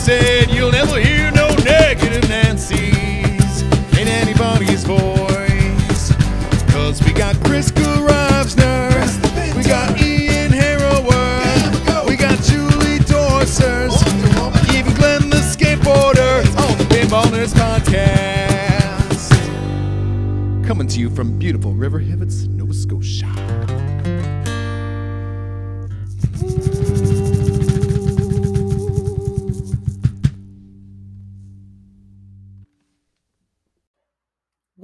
said you'll never hear no negative Nancy's in anybody's voice. Cause we got Chris Reisner, we got Ian Harrower, we got Julie Dorsers, even Glenn the skateboarder on the Pinballers podcast. Coming to you from beautiful River Hivets,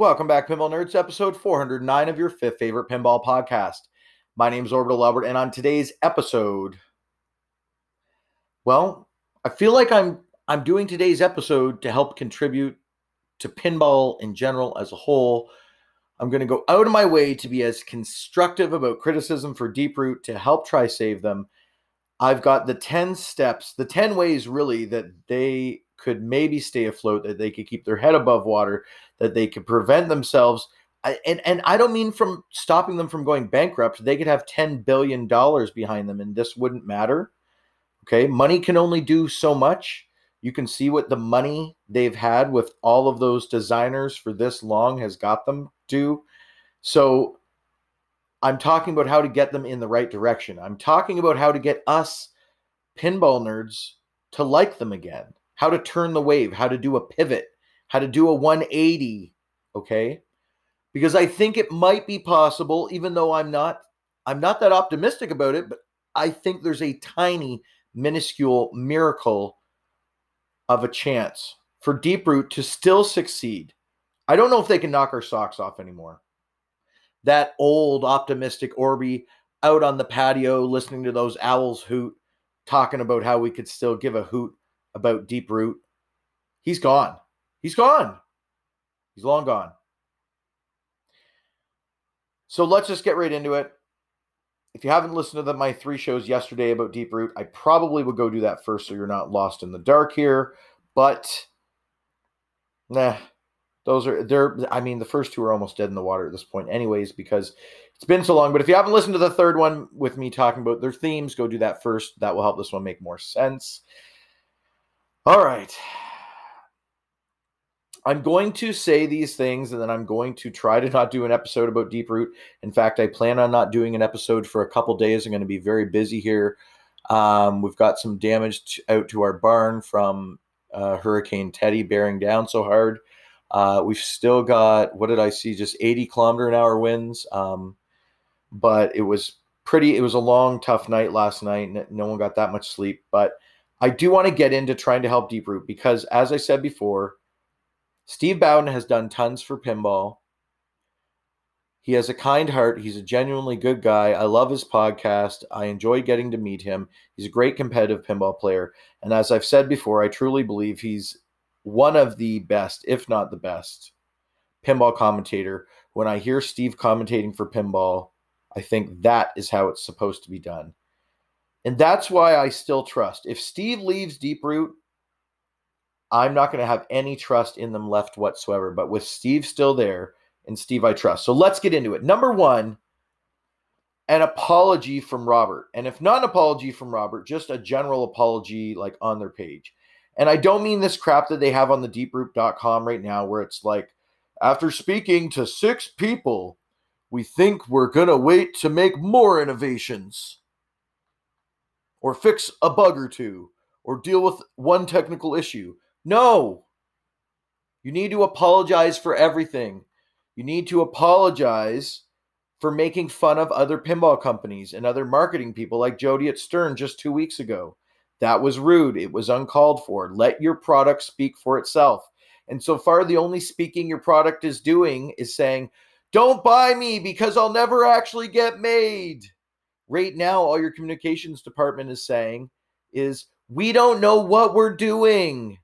Welcome back, Pinball Nerds, episode 409 of your fifth favorite pinball podcast. My name is Orbital Albert, and on today's episode, well, I feel like I'm I'm doing today's episode to help contribute to pinball in general as a whole. I'm going to go out of my way to be as constructive about criticism for Deep Root to help try save them. I've got the 10 steps, the 10 ways really that they could maybe stay afloat, that they could keep their head above water, that they could prevent themselves. And, and I don't mean from stopping them from going bankrupt. They could have $10 billion behind them and this wouldn't matter. Okay. Money can only do so much. You can see what the money they've had with all of those designers for this long has got them to. So I'm talking about how to get them in the right direction. I'm talking about how to get us pinball nerds to like them again, how to turn the wave, how to do a pivot, how to do a 180, okay? Because I think it might be possible even though I'm not I'm not that optimistic about it, but I think there's a tiny minuscule miracle of a chance for Deep Root to still succeed. I don't know if they can knock our socks off anymore. That old optimistic Orby out on the patio listening to those owls hoot, talking about how we could still give a hoot about Deep Root. He's gone. He's gone. He's long gone. So let's just get right into it. If you haven't listened to the, my three shows yesterday about Deep Root, I probably would go do that first so you're not lost in the dark here. But nah, those are they're I mean the first two are almost dead in the water at this point, anyways, because it's been so long. But if you haven't listened to the third one with me talking about their themes, go do that first. That will help this one make more sense. All right. I'm going to say these things and then I'm going to try to not do an episode about Deep Root. In fact, I plan on not doing an episode for a couple days. I'm going to be very busy here. Um, we've got some damage out to our barn from uh, Hurricane Teddy bearing down so hard. Uh, we've still got, what did I see? Just 80 kilometer an hour winds. Um, but it was pretty, it was a long, tough night last night. No one got that much sleep. But I do want to get into trying to help Deep Root because, as I said before, Steve Bowden has done tons for pinball. He has a kind heart. He's a genuinely good guy. I love his podcast. I enjoy getting to meet him. He's a great competitive pinball player. And as I've said before, I truly believe he's one of the best, if not the best, pinball commentator. When I hear Steve commentating for pinball, I think that is how it's supposed to be done. And that's why I still trust. If Steve leaves Deep Root, I'm not going to have any trust in them left whatsoever. But with Steve still there, and Steve I trust. So let's get into it. Number one, an apology from Robert. And if not an apology from Robert, just a general apology like on their page. And I don't mean this crap that they have on the deeproot.com right now where it's like, after speaking to six people, we think we're going to wait to make more innovations or fix a bug or two or deal with one technical issue. No. You need to apologize for everything. You need to apologize for making fun of other pinball companies and other marketing people like Jody at Stern just two weeks ago. That was rude. It was uncalled for. Let your product speak for itself. And so far, the only speaking your product is doing is saying, don't buy me because I'll never actually get made. Right now, all your communications department is saying is, we don't know what we're doing.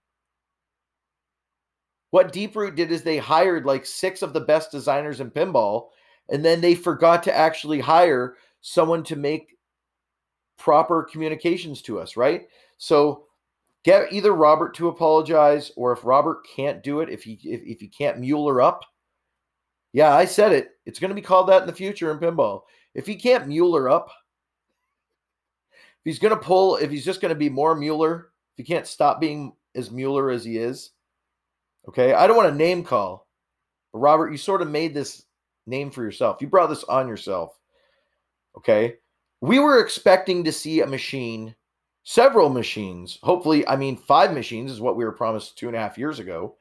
What Deeproot did is they hired like six of the best designers in pinball, and then they forgot to actually hire someone to make proper communications to us, right? So get either Robert to apologize, or if Robert can't do it, if he if, if he can't Mueller up, yeah, I said it. It's going to be called that in the future in pinball. If he can't Mueller up, if he's going to pull, if he's just going to be more Mueller, if he can't stop being as Mueller as he is, okay. I don't want to name call, but Robert, you sort of made this name for yourself. You brought this on yourself. Okay. We were expecting to see a machine, several machines. Hopefully, I mean, five machines is what we were promised two and a half years ago.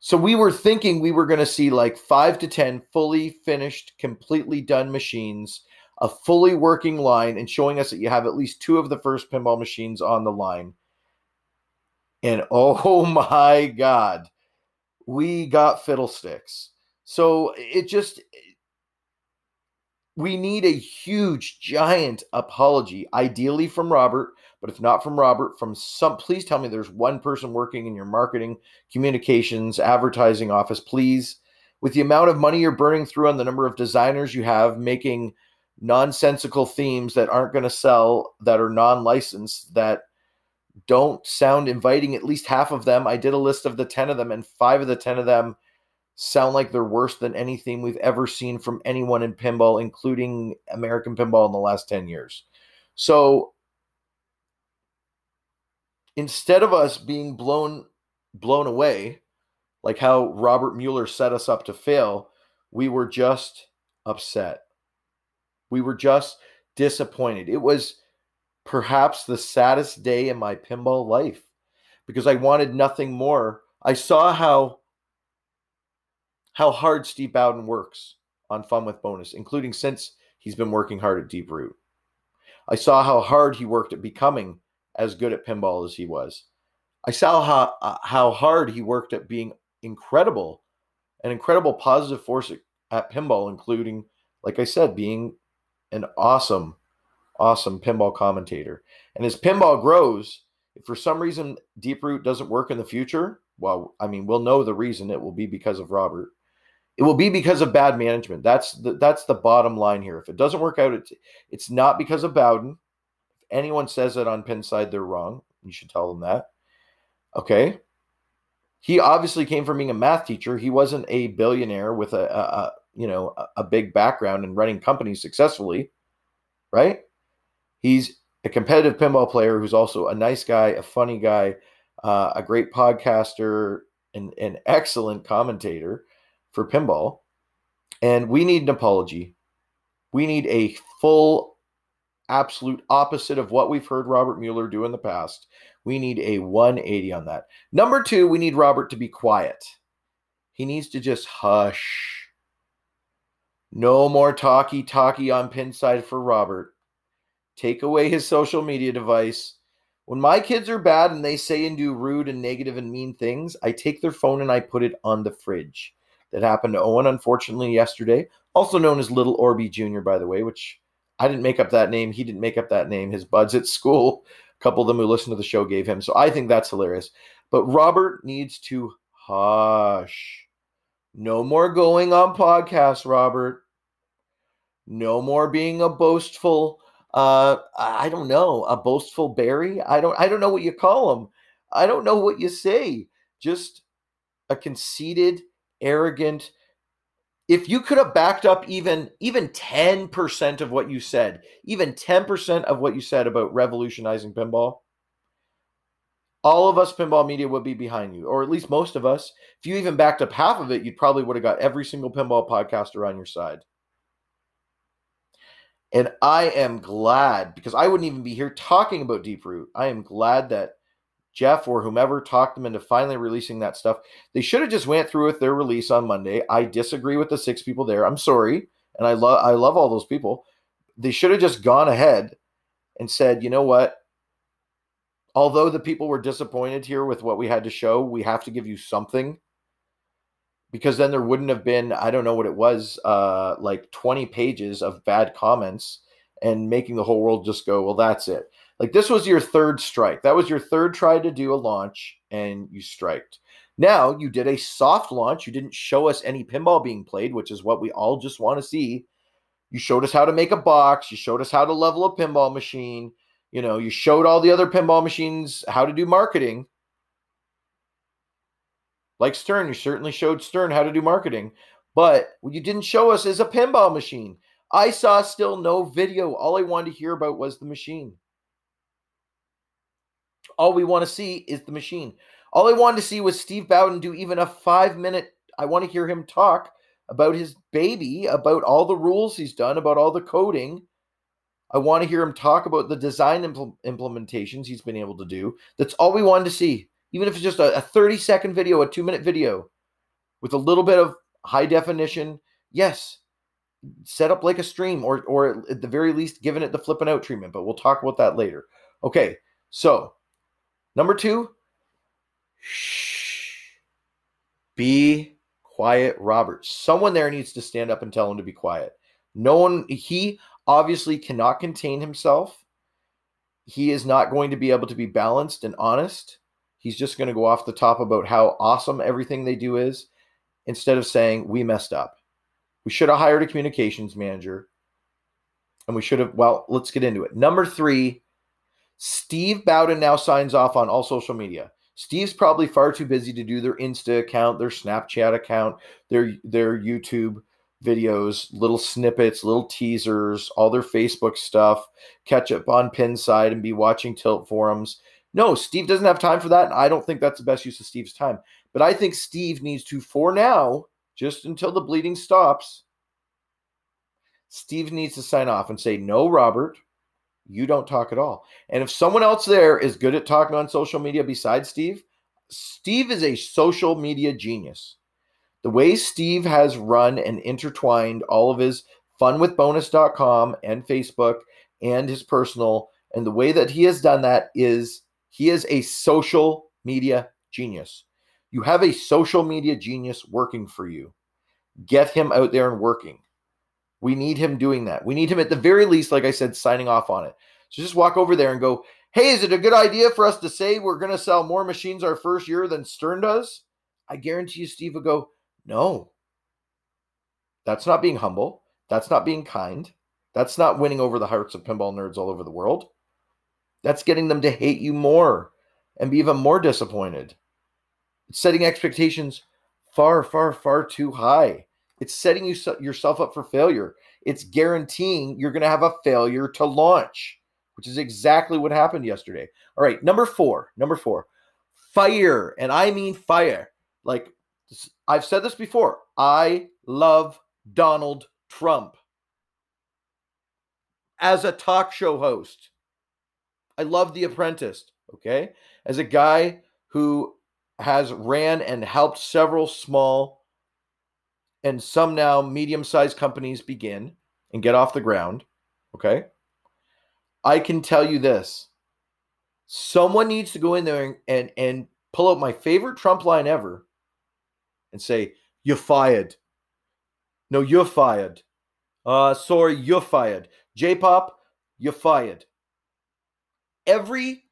So we were thinking we were going to see like five to 10 fully finished, completely done machines, a fully working line, and showing us that you have at least two of the first pinball machines on the line. And oh my God, we got fiddlesticks. So it just, we need a huge, giant apology, ideally from Robert, but if not from Robert, from some, please tell me there's one person working in your marketing, communications, advertising office, please. With the amount of money you're burning through on the number of designers you have making nonsensical themes that aren't going to sell, that are non licensed, that don't sound inviting, at least half of them. I did a list of the 10 of them, and five of the 10 of them sound like they're worse than any theme we've ever seen from anyone in pinball, including American pinball in the last 10 years. So instead of us being blown blown away, like how Robert Mueller set us up to fail, we were just upset. We were just disappointed. It was perhaps the saddest day in my pinball life because I wanted nothing more. I saw how how hard Steve Bowden works on Fun with Bonus, including since he's been working hard at Deep Root. I saw how hard he worked at becoming as good at pinball as he was. I saw how uh, how hard he worked at being incredible, an incredible positive force at, at pinball, including, like I said, being an awesome, awesome pinball commentator. And as pinball grows, if for some reason Deep Root doesn't work in the future, well, I mean, we'll know the reason. It will be because of Robert. It will be because of bad management. That's the that's the bottom line here. If it doesn't work out, it's it's not because of Bowden anyone says that on Pinside, they're wrong. You should tell them that. Okay. He obviously came from being a math teacher. He wasn't a billionaire with a, a, a you know a, a big background in running companies successfully, right? He's a competitive pinball player who's also a nice guy, a funny guy, uh, a great podcaster, and an excellent commentator for pinball. And we need an apology. We need a full absolute opposite of what we've heard Robert Mueller do in the past. We need a 180 on that. Number two, we need Robert to be quiet. He needs to just hush. No more talky talky on pinside for Robert. Take away his social media device. When my kids are bad and they say and do rude and negative and mean things, I take their phone and I put it on the fridge. That happened to Owen, unfortunately, yesterday, also known as Little Orby Jr., by the way, which I didn't make up that name. He didn't make up that name. His buds at school, a couple of them who listened to the show gave him. So I think that's hilarious. But Robert needs to hush. No more going on podcasts, Robert. No more being a boastful uh I don't know, a boastful Barry. I don't I don't know what you call him. I don't know what you say. Just a conceited, arrogant, if you could have backed up even even 10% of what you said, even 10% of what you said about revolutionizing pinball, all of us pinball media would be behind you, or at least most of us. If you even backed up half of it, you probably would have got every single pinball podcaster on your side. And I am glad because I wouldn't even be here talking about Deep Root. I am glad that Jeff or whomever talked them into finally releasing that stuff. They should have just went through with their release on Monday. I disagree with the six people there. I'm sorry, and I love I love all those people. They should have just gone ahead and said, you know what? Although the people were disappointed here with what we had to show, we have to give you something because then there wouldn't have been I don't know what it was uh like 20 pages of bad comments and making the whole world just go, well, that's it. Like this was your third strike. That was your third try to do a launch and you striked. Now you did a soft launch. You didn't show us any pinball being played, which is what we all just want to see. You showed us how to make a box. You showed us how to level a pinball machine. You know, you showed all the other pinball machines how to do marketing. Like Stern, you certainly showed Stern how to do marketing. But what you didn't show us is a pinball machine. I saw still no video. All I wanted to hear about was the machine. All we want to see is the machine. All I wanted to see was Steve Bowden do even a five minute. I want to hear him talk about his baby, about all the rules he's done, about all the coding. I want to hear him talk about the design impl- implementations he's been able to do. That's all we wanted to see. Even if it's just a, a 30 second video, a two minute video with a little bit of high definition. Yes, set up like a stream or, or at the very least, giving it the flipping out treatment. But we'll talk about that later. Okay, so number two, shh, be quiet, Robert. Someone there needs to stand up and tell him to be quiet. No one, he obviously cannot contain himself. He is not going to be able to be balanced and honest. He's just going to go off the top about how awesome everything they do is instead of saying, We messed up. We should have hired a communications manager. And we should have, well, let's get into it. Number three, Steve Bowden now signs off on all social media. Steve's probably far too busy to do their Insta account, their Snapchat account, their their YouTube videos, little snippets, little teasers, all their Facebook stuff, catch up on Pinside and be watching Tilt forums. No, Steve doesn't have time for that. And I don't think that's the best use of Steve's time. But I think Steve needs to, for now, just until the bleeding stops, Steve needs to sign off and say, No, Robert, you don't talk at all. And if someone else there is good at talking on social media besides Steve, Steve is a social media genius. The way Steve has run and intertwined all of his funwithbonus.com and Facebook and his personal, and the way that he has done that is he is a social media genius. You have a social media genius working for you. Get him out there and working. We need him doing that. We need him at the very least, like I said, signing off on it. So just walk over there and go, hey, is it a good idea for us to say we're going to sell more machines our first year than Stern does? I guarantee you, Steve will go, no. That's not being humble. That's not being kind. That's not winning over the hearts of pinball nerds all over the world. That's getting them to hate you more and be even more disappointed. It's setting expectations far, far, far too high. It's setting you yourself up for failure. It's guaranteeing you're going to have a failure to launch, which is exactly what happened yesterday. All right, number four. Number four, fire, and I mean fire. Like I've said this before. I love Donald Trump as a talk show host. I love The Apprentice. Okay, as a guy who has ran and helped several small and some now medium sized companies begin and get off the ground. Okay. I can tell you this someone needs to go in there and, and, and pull out my favorite Trump line ever and say, You're fired. No, you're fired. Uh, sorry, you're fired. J pop, you're fired. Every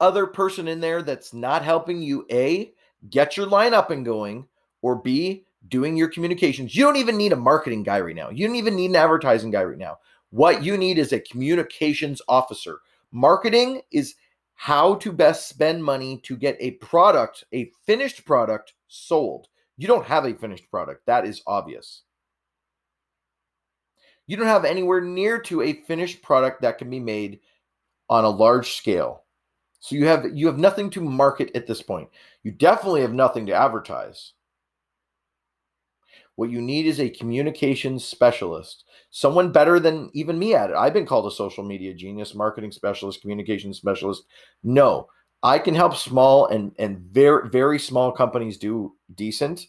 other person in there that's not helping you, A, get your lineup and going, or B, doing your communications. You don't even need a marketing guy right now. You don't even need an advertising guy right now. What you need is a communications officer. Marketing is how to best spend money to get a product, a finished product sold. You don't have a finished product. That is obvious. You don't have anywhere near to a finished product that can be made on a large scale. So you have you have nothing to market at this point. You definitely have nothing to advertise. What you need is a communications specialist, someone better than even me at it. I've been called a social media genius, marketing specialist, communications specialist. No, I can help small and and very very small companies do decent.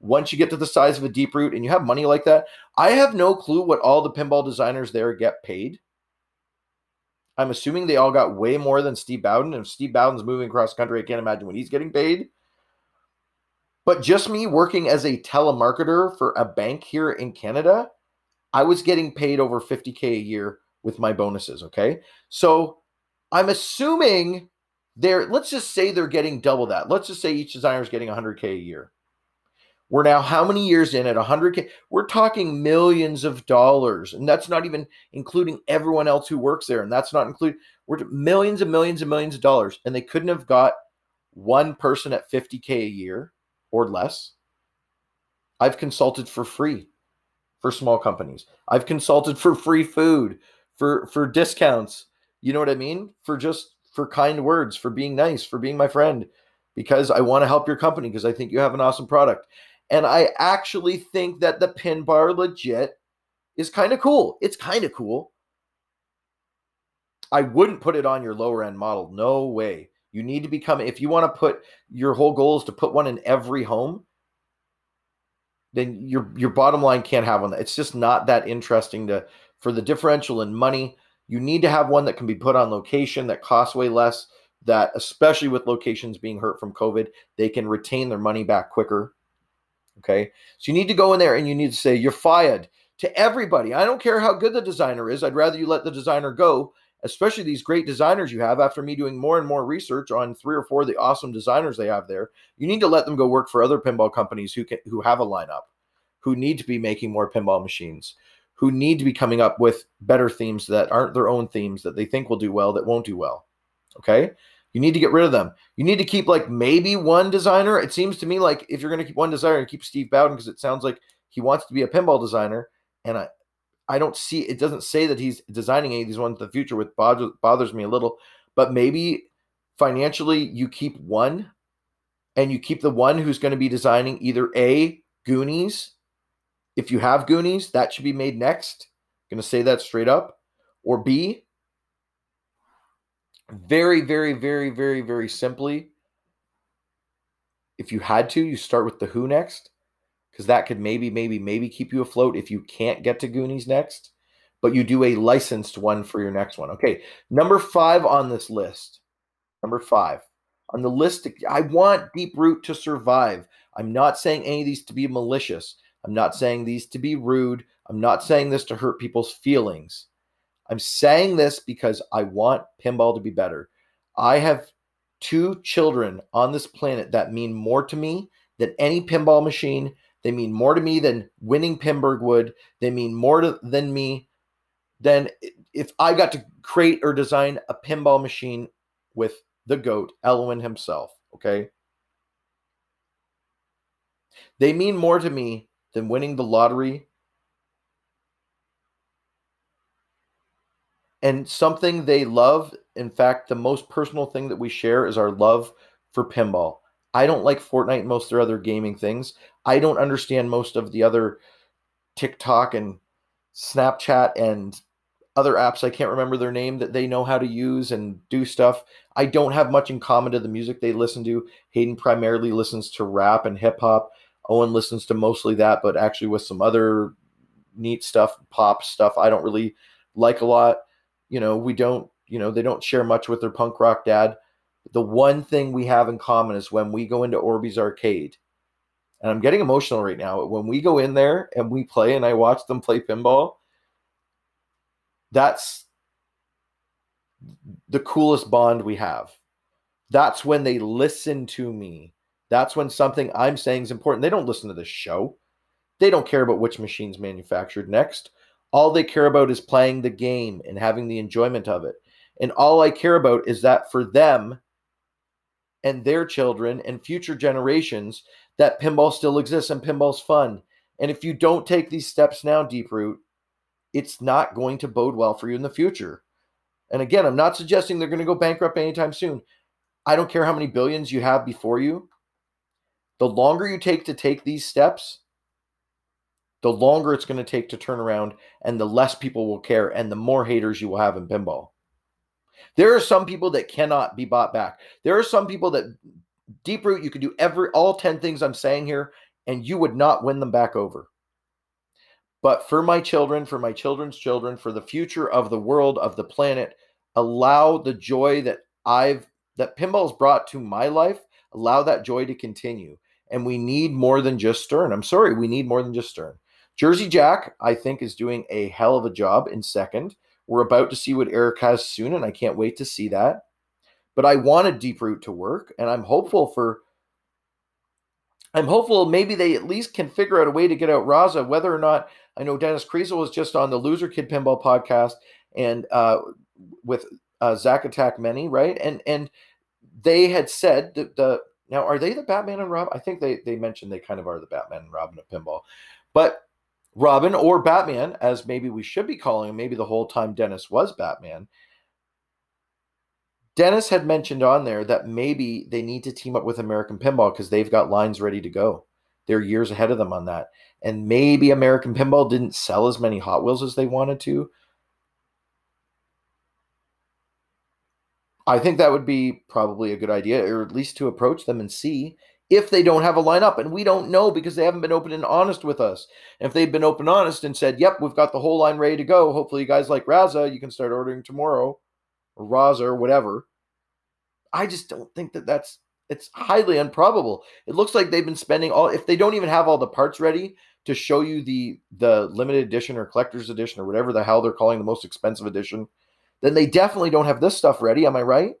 Once you get to the size of a deep root and you have money like that, I have no clue what all the pinball designers there get paid. I'm assuming they all got way more than Steve Bowden. And if Steve Bowden's moving across country, I can't imagine what he's getting paid. But just me working as a telemarketer for a bank here in Canada, I was getting paid over 50K a year with my bonuses. Okay. So I'm assuming they're, let's just say they're getting double that. Let's just say each designer is getting 100K a year. We're now how many years in at 100K? We're talking millions of dollars. And that's not even including everyone else who works there. And that's not include, we're millions and millions and millions of dollars. And they couldn't have got one person at 50K a year or less. I've consulted for free for small companies. I've consulted for free food, for for discounts. You know what I mean? For just for kind words, for being nice, for being my friend because I want to help your company because I think you have an awesome product. And I actually think that the pin bar legit is kind of cool. It's kind of cool. I wouldn't put it on your lower end model. No way. You need to become, if you want to put your whole goal is to put one in every home, then your your bottom line can't have one. It's just not that interesting to for the differential in money. You need to have one that can be put on location that costs way less. That especially with locations being hurt from COVID, they can retain their money back quicker. Okay, so you need to go in there and you need to say you're fired to everybody. I don't care how good the designer is. I'd rather you let the designer go, especially these great designers you have. After me doing more and more research on three or four of the awesome designers they have there, you need to let them go work for other pinball companies who can who have a lineup, who need to be making more pinball machines, who need to be coming up with better themes that aren't their own themes that they think will do well that won't do well. Okay? You need to get rid of them. You need to keep like maybe one designer. It seems to me like if you're going to keep one designer keep Steve Bowden because it sounds like he wants to be a pinball designer, and I, I don't see it doesn't say that he's designing any of these ones in the future, which bothers, bothers me a little. But maybe financially you keep one, and you keep the one who's going to be designing either a Goonies. If you have Goonies, that should be made next. I'm going to say that straight up. Or B, very, very, very, very, very simply, if you had to, you start with the Who next, because that could maybe, maybe, maybe keep you afloat if you can't get to Goonies next, but you do a licensed one for your next one. Okay, number five on this list. Number five on the list. I want Deep Root to survive. I'm not saying any of these to be malicious. I'm not saying these to be rude. I'm not saying this to hurt people's feelings. I'm saying this because I want pinball to be better. I have two children on this planet that mean more to me than any pinball machine. They mean more to me than winning Pinburgh would. They mean more to, than me than if I got to create or design a pinball machine with the GOAT, Elwin himself. Okay. They mean more to me than winning the lottery and something they love. In fact, the most personal thing that we share is our love for pinball. I don't like Fortnite most of their other gaming things. I don't understand most of the other TikTok and Snapchat and other apps. I can't remember their name that they know how to use and do stuff. I don't have much in common to the music they listen to. Hayden primarily listens to rap and hip hop. Owen listens to mostly that, but actually with some other neat stuff, pop stuff I don't really like a lot you know, we don't, you know, they don't share much with their punk rock dad. The one thing we have in common is when we go into Orby's arcade, and I'm getting emotional right now. When we go in there and we play and I watch them play pinball, that's the coolest bond we have. That's when they listen to me. That's when something I'm saying is important. They don't listen to the show. They don't care about which machine's manufactured next. All they care about is playing the game and having the enjoyment of it. And all I care about is that for them and their children and future generations, that pinball still exists and pinball's fun. And if you don't take these steps now, Deep Root, it's not going to bode well for you in the future. And again, I'm not suggesting they're going to go bankrupt anytime soon. I don't care how many billions you have before you. The longer you take to take these steps, the longer it's going to take to turn around and the less people will care and the more haters you will have in pinball. There are some people that cannot be bought back. There are some people that deep root you could do every all 10 things I'm saying here and you would not win them back over. But for my children, for my children's children, for the future of the world, of the planet, allow the joy that I've that pinball's brought to my life, allow that joy to continue. And we need more than just Stern. I'm sorry, we need more than just Stern. Jersey Jack, I think, is doing a hell of a job in second. We're about to see what Eric has soon, and I can't wait to see that. But I wanted Deep Root to work, and I'm hopeful for. I'm hopeful maybe they at least can figure out a way to get out Raza, whether or not I know Dennis Kriesel was just on the Loser Kid Pinball podcast and uh, with uh, Zach Attack Meny, right? And and they had said that the now are they the Batman and Rob? I think they they mentioned they kind of are the Batman and Robin of pinball, but Robin or Batman, as maybe we should be calling him, maybe the whole time Dennis was Batman. Dennis had mentioned on there that maybe they need to team up with American Pinball because they've got lines ready to go. They're years ahead of them on that. And maybe American Pinball didn't sell as many Hot Wheels as they wanted to. I think that would be probably a good idea, or at least to approach them and see if they don't have a lineup. And we don't know because they haven't been open and honest with us. And if they've been open and honest and said, yep, we've got the whole line ready to go. Hopefully, you guys like Raza, you can start ordering tomorrow, or Raza, or whatever. I just don't think that that's it's highly improbable. It looks like they've been spending all if they don't even have all the parts ready to show you the the limited edition or collector's edition or whatever the hell they're calling the most expensive edition, then they definitely don't have this stuff ready. Am I right?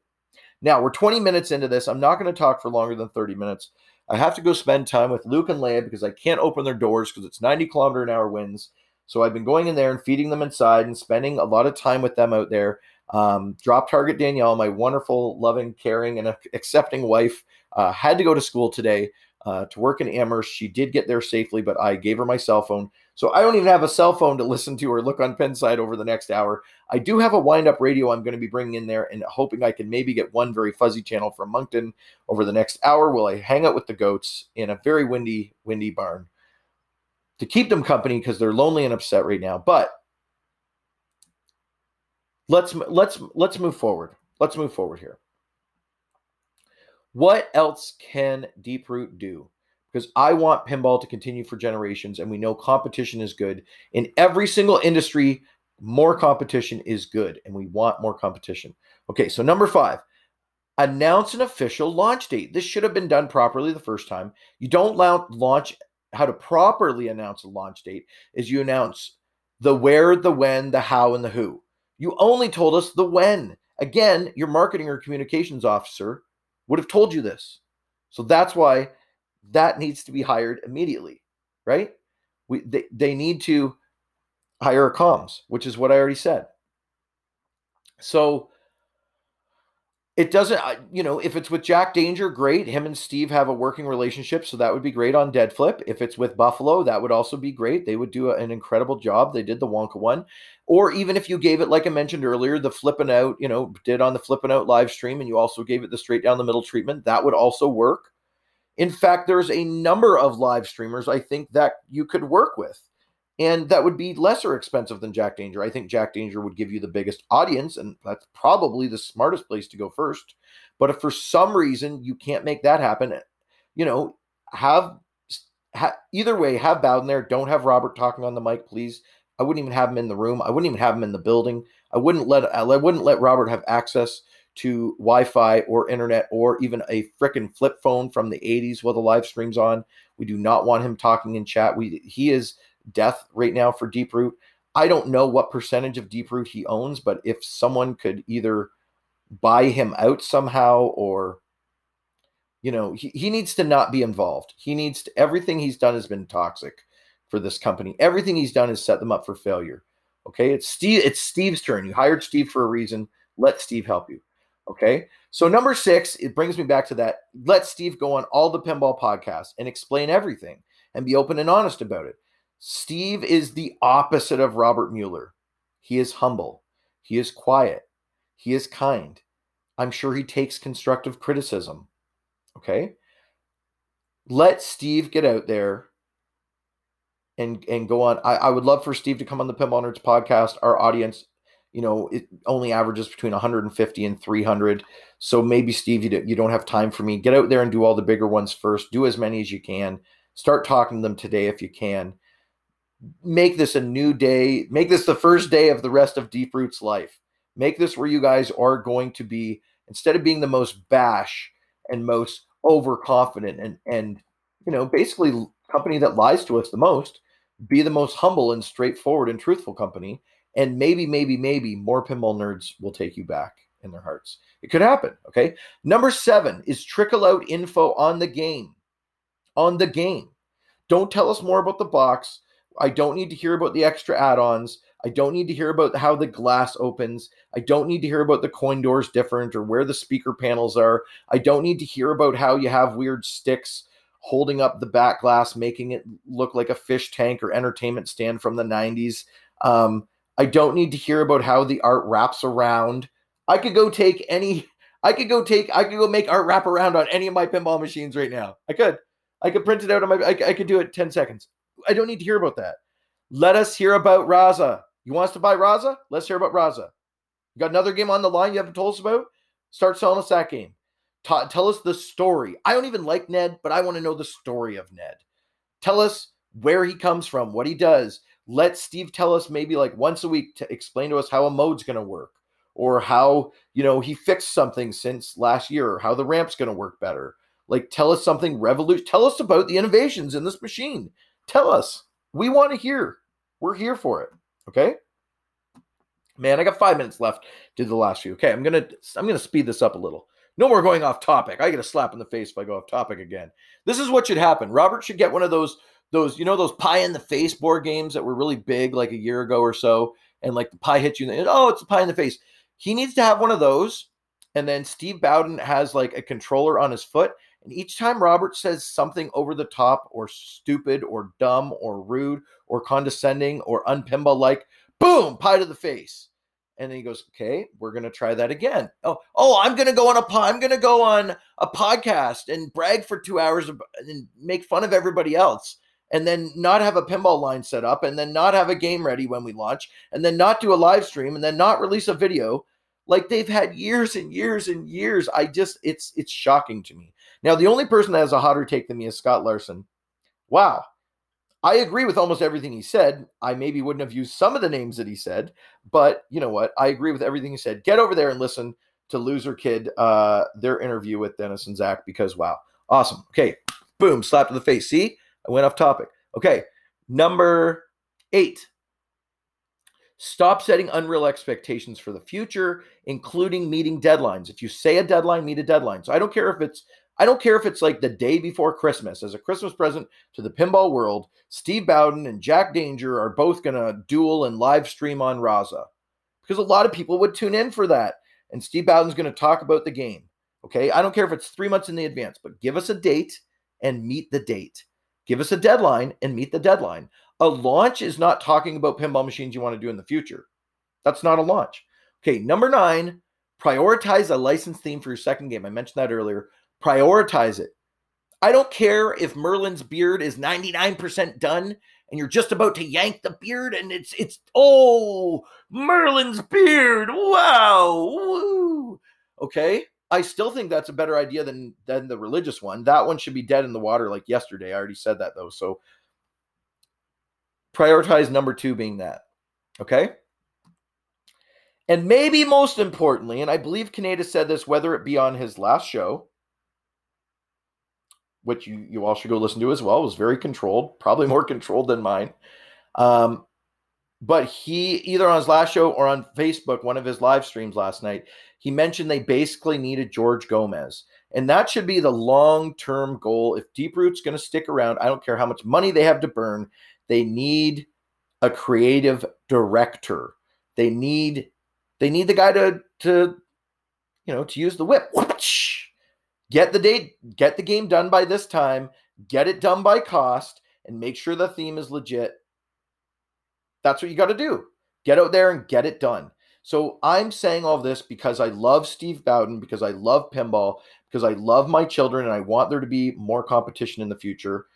Now we're 20 minutes into this. I'm not going to talk for longer than 30 minutes. I have to go spend time with Luke and Leia because I can't open their doors because it's 90 kilometer an hour winds. So I've been going in there and feeding them inside and spending a lot of time with them out there. Um, drop target Danielle, my wonderful, loving, caring, and accepting wife, uh, had to go to school today uh, to work in Amherst. She did get there safely, but I gave her my cell phone. So I don't even have a cell phone to listen to or look on Pinside over the next hour. I do have a wind up radio I'm going to be bringing in there and hoping I can maybe get one very fuzzy channel from Moncton over the next hour while I hang out with the goats in a very windy, windy barn to keep them company because they're lonely and upset right now. But let's let's let's move forward. Let's move forward here. What else can Deeproot do? Because I want pinball to continue for generations, and we know competition is good. In every single industry, more competition is good, and we want more competition. Okay, so number five, announce an official launch date. This should have been done properly the first time. You don't launch how to properly announce a launch date is you announce the where, the when, the how, and the who. You only told us the when. Again, your marketing or communications officer would have told you this. So that's why that needs to be hired immediately, right? We they, they need to hire a comms, which is what I already said. So it doesn't you know if it's with jack danger great. Him and steve have a working relationship so that would be great on dead flip if it's with buffalo that would also be great. They would do an incredible job. They did the wonka one. Or even if you gave it like i mentioned earlier the flipping out you know did on the flipping out live stream and you also gave it the straight down the middle treatment that would also work in fact there's a number of live streamers i think that you could work with and that would be lesser expensive than Jack Danger. I think Jack Danger would give you the biggest audience, and that's probably the smartest place to go first. But if for some reason you can't make that happen, you know, have, ha, either way, have Bowden there. Don't have Robert talking on the mic, please. I wouldn't even have him in the room. I wouldn't even have him in the building. I wouldn't let I wouldn't let Robert have access to Wi-Fi or internet or even a freaking flip phone from the 80s while the live stream's on. We do not want him talking in chat. We he is death right now for Deeproot. I don't know what percentage of Deeproot he owns, but if someone could either buy him out somehow or you know, he, he needs to not be involved. He needs to everything he's done has been toxic for this company. Everything he's done has set them up for failure. Okay, it's Steve. It's Steve's turn. You hired Steve for a reason. Let Steve help you. Okay. So number six, it brings me back to that. Let Steve go on all the pinball podcasts and explain everything and be open and honest about it. Steve is the opposite of Robert Mueller. He is humble, he is quiet, he is kind. I'm sure he takes constructive criticism. Okay? Let Steve get out there and and go on. I, I would love for Steve to come on the Pinball Nerds podcast. Our audience, you know, it only averages between 150 and 300. So maybe Steve, you, do, you don't have time for me. Get out there and do all the bigger ones first. Do as many as you can. Start talking to them today if you can make this a new day. Make this the first day of the rest of Deeproot's life. Make this where you guys are going to be instead of being the most bash and most overconfident and and you know basically company that lies to us the most be the most humble and straightforward and truthful company and maybe maybe maybe more pinball nerds will take you back in their hearts it could happen okay number seven is trickle out info on the game on the game don't tell us more about the box I don't need to hear about the extra add-ons. I don't need to hear about how the glass opens. I don't need to hear about the coin doors different or where the speaker panels are. I don't need to hear about how you have weird sticks holding up the back glass, making it look like a fish tank or entertainment stand from the 90s. Um, I don't need to hear about how the art wraps around. I could go take any, I could go take, I could go make art wrap around on any of my pinball machines right now. I could. I could print it out on my. I, I could do it ten seconds. I don't need to hear about that. Let us hear about Raza. You want us to buy Raza? Let's hear about Raza. You got another game on the line you haven't told us about? Start selling us that game. Ta- tell us the story. I don't even like Ned, but I want to know the story of Ned. Tell us where he comes from, what he does. Let Steve tell us maybe like once a week to explain to us how a mode's going to work or how, you know, he fixed something since last year or how the ramp's going to work better. Like tell us something revolution. Tell us about the innovations in this machine. Tell us. We want to hear. We're here for it. Okay? Man, I got 5 minutes left to the last few. Okay, I'm going to I'm going to speed this up a little. No more going off topic. I get a slap in the face if I go off topic again. This is what should happen. Robert should get one of those those you know those pie in the face board games that were really big like a year ago or so, and like the pie hits you. And, oh, it's a pie in the face. He needs to have one of those. And then Steve Bowden has like a controller on his foot. And each time Robert says something over the top or stupid or dumb or rude or condescending or unpinball like, boom, pie to the face. And then he goes, "Okay, we're gonna try that again." Oh, oh, I'm gonna go on a po- I'm gonna go on a podcast and brag for two hours and make fun of everybody else, and then not have a pinball line set up, and then not have a game ready when we launch, and then not do a live stream, and then not release a video. Like they've had years and years and years. I just, it's it's shocking to me. Now, the only person that has a hotter take than me is Scott Larson. Wow, I agree with almost everything he said. I maybe wouldn't have used some of the names that he said, but you know what? I agree with everything he said. Get over there and listen to Loser Kid, uh, their interview with Dennis and Zach, because wow, awesome. Okay, boom, slap to the face. See, I went off topic. Okay, number eight. Stop setting unreal expectations for the future, including meeting deadlines. If you say a deadline, meet a deadline. So I don't care if it's I don't care if it's like the day before Christmas as a Christmas present to the pinball world. Steve Bowden and Jack Danger are both going to duel and live stream on Raza because a lot of people would tune in for that. And Steve Bowden's going to talk about the game. Okay. I don't care if it's three months in the advance, but give us a date and meet the date. Give us a deadline and meet the deadline. A launch is not talking about pinball machines you want to do in the future. That's not a launch. Okay. Number nine, prioritize a licensed theme for your second game. I mentioned that earlier prioritize it. I don't care if Merlin's beard is 99% done and you're just about to yank the beard and it's it's oh Merlin's beard. Wow. Woo. Okay? I still think that's a better idea than than the religious one. That one should be dead in the water like yesterday. I already said that though. So prioritize number 2 being that. Okay? And maybe most importantly, and I believe Kaneda said this whether it be on his last show which you, you all should go listen to as well, was very controlled, probably more controlled than mine. Um, but he either on his last show or on Facebook, one of his live streams last night, he mentioned they basically needed George Gomez. And that should be the long term goal. If Deep Root's going to stick around, I don't care how much money they have to burn, they need a creative director. They need they need the guy to to you know to use the whip. Get the date, get the game done by this time, get it done by cost, and make sure the theme is legit. That's what you got to do. Get out there and get it done. So I'm saying all this because I love Steve Bowden, because I love pinball, because I love my children, and I want there to be more competition in the future.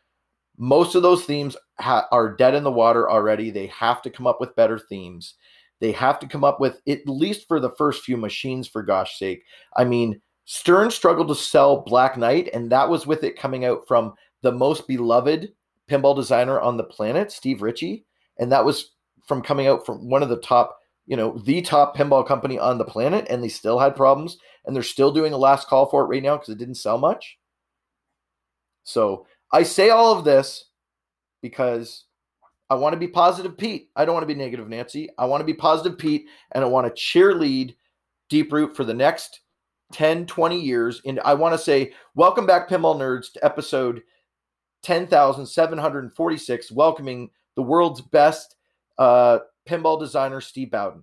Most of those themes ha- are dead in the water already. They have to come up with better themes. They have to come up with, at least for the first few machines, for gosh sake. I mean, Stern struggled to sell Black Knight, and that was with it coming out from the most beloved pinball designer on the planet, Steve Ritchie. And that was from coming out from one of the top, you know, the top pinball company on the planet, and they still had problems. And they're still doing a last call for it right now because it didn't sell much. So I say all of this because I want to be positive Pete. I don't want to be negative Nancy. I want to be positive Pete, and I want to cheerlead Deep Root for the next 10, 20 years. And I want to say, welcome back, Pinball Nerds, to episode 10,746, welcoming the world's best uh, pinball designer, Steve Bowden,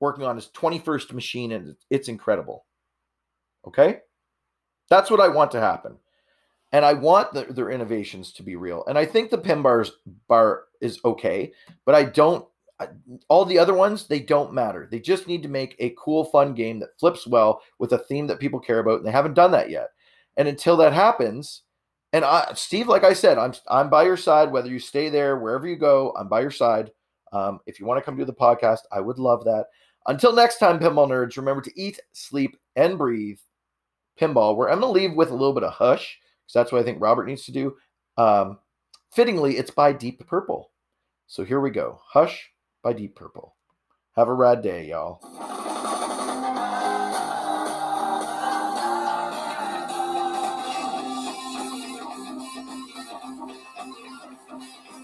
working on his 21st machine, and it's incredible. Okay? That's what I want to happen. And I want the, their innovations to be real. And I think the pin bars bar is okay, but I don't all the other ones they don't matter they just need to make a cool fun game that flips well with a theme that people care about and they haven't done that yet and until that happens And I, Steve, like I said, I'm I'm by your side. Whether you stay there, wherever you go, I'm by your side. Um, if you want to come do the podcast, I would love that. Until next time, pinball nerds, remember to eat, sleep, and breathe pinball. Where I'm going to leave with a little bit of hush, because that's what I think Robert needs to do. Um, fittingly, it's by Deep Purple. So here we go. Hush by Deep Purple. Have a rad day, y'all.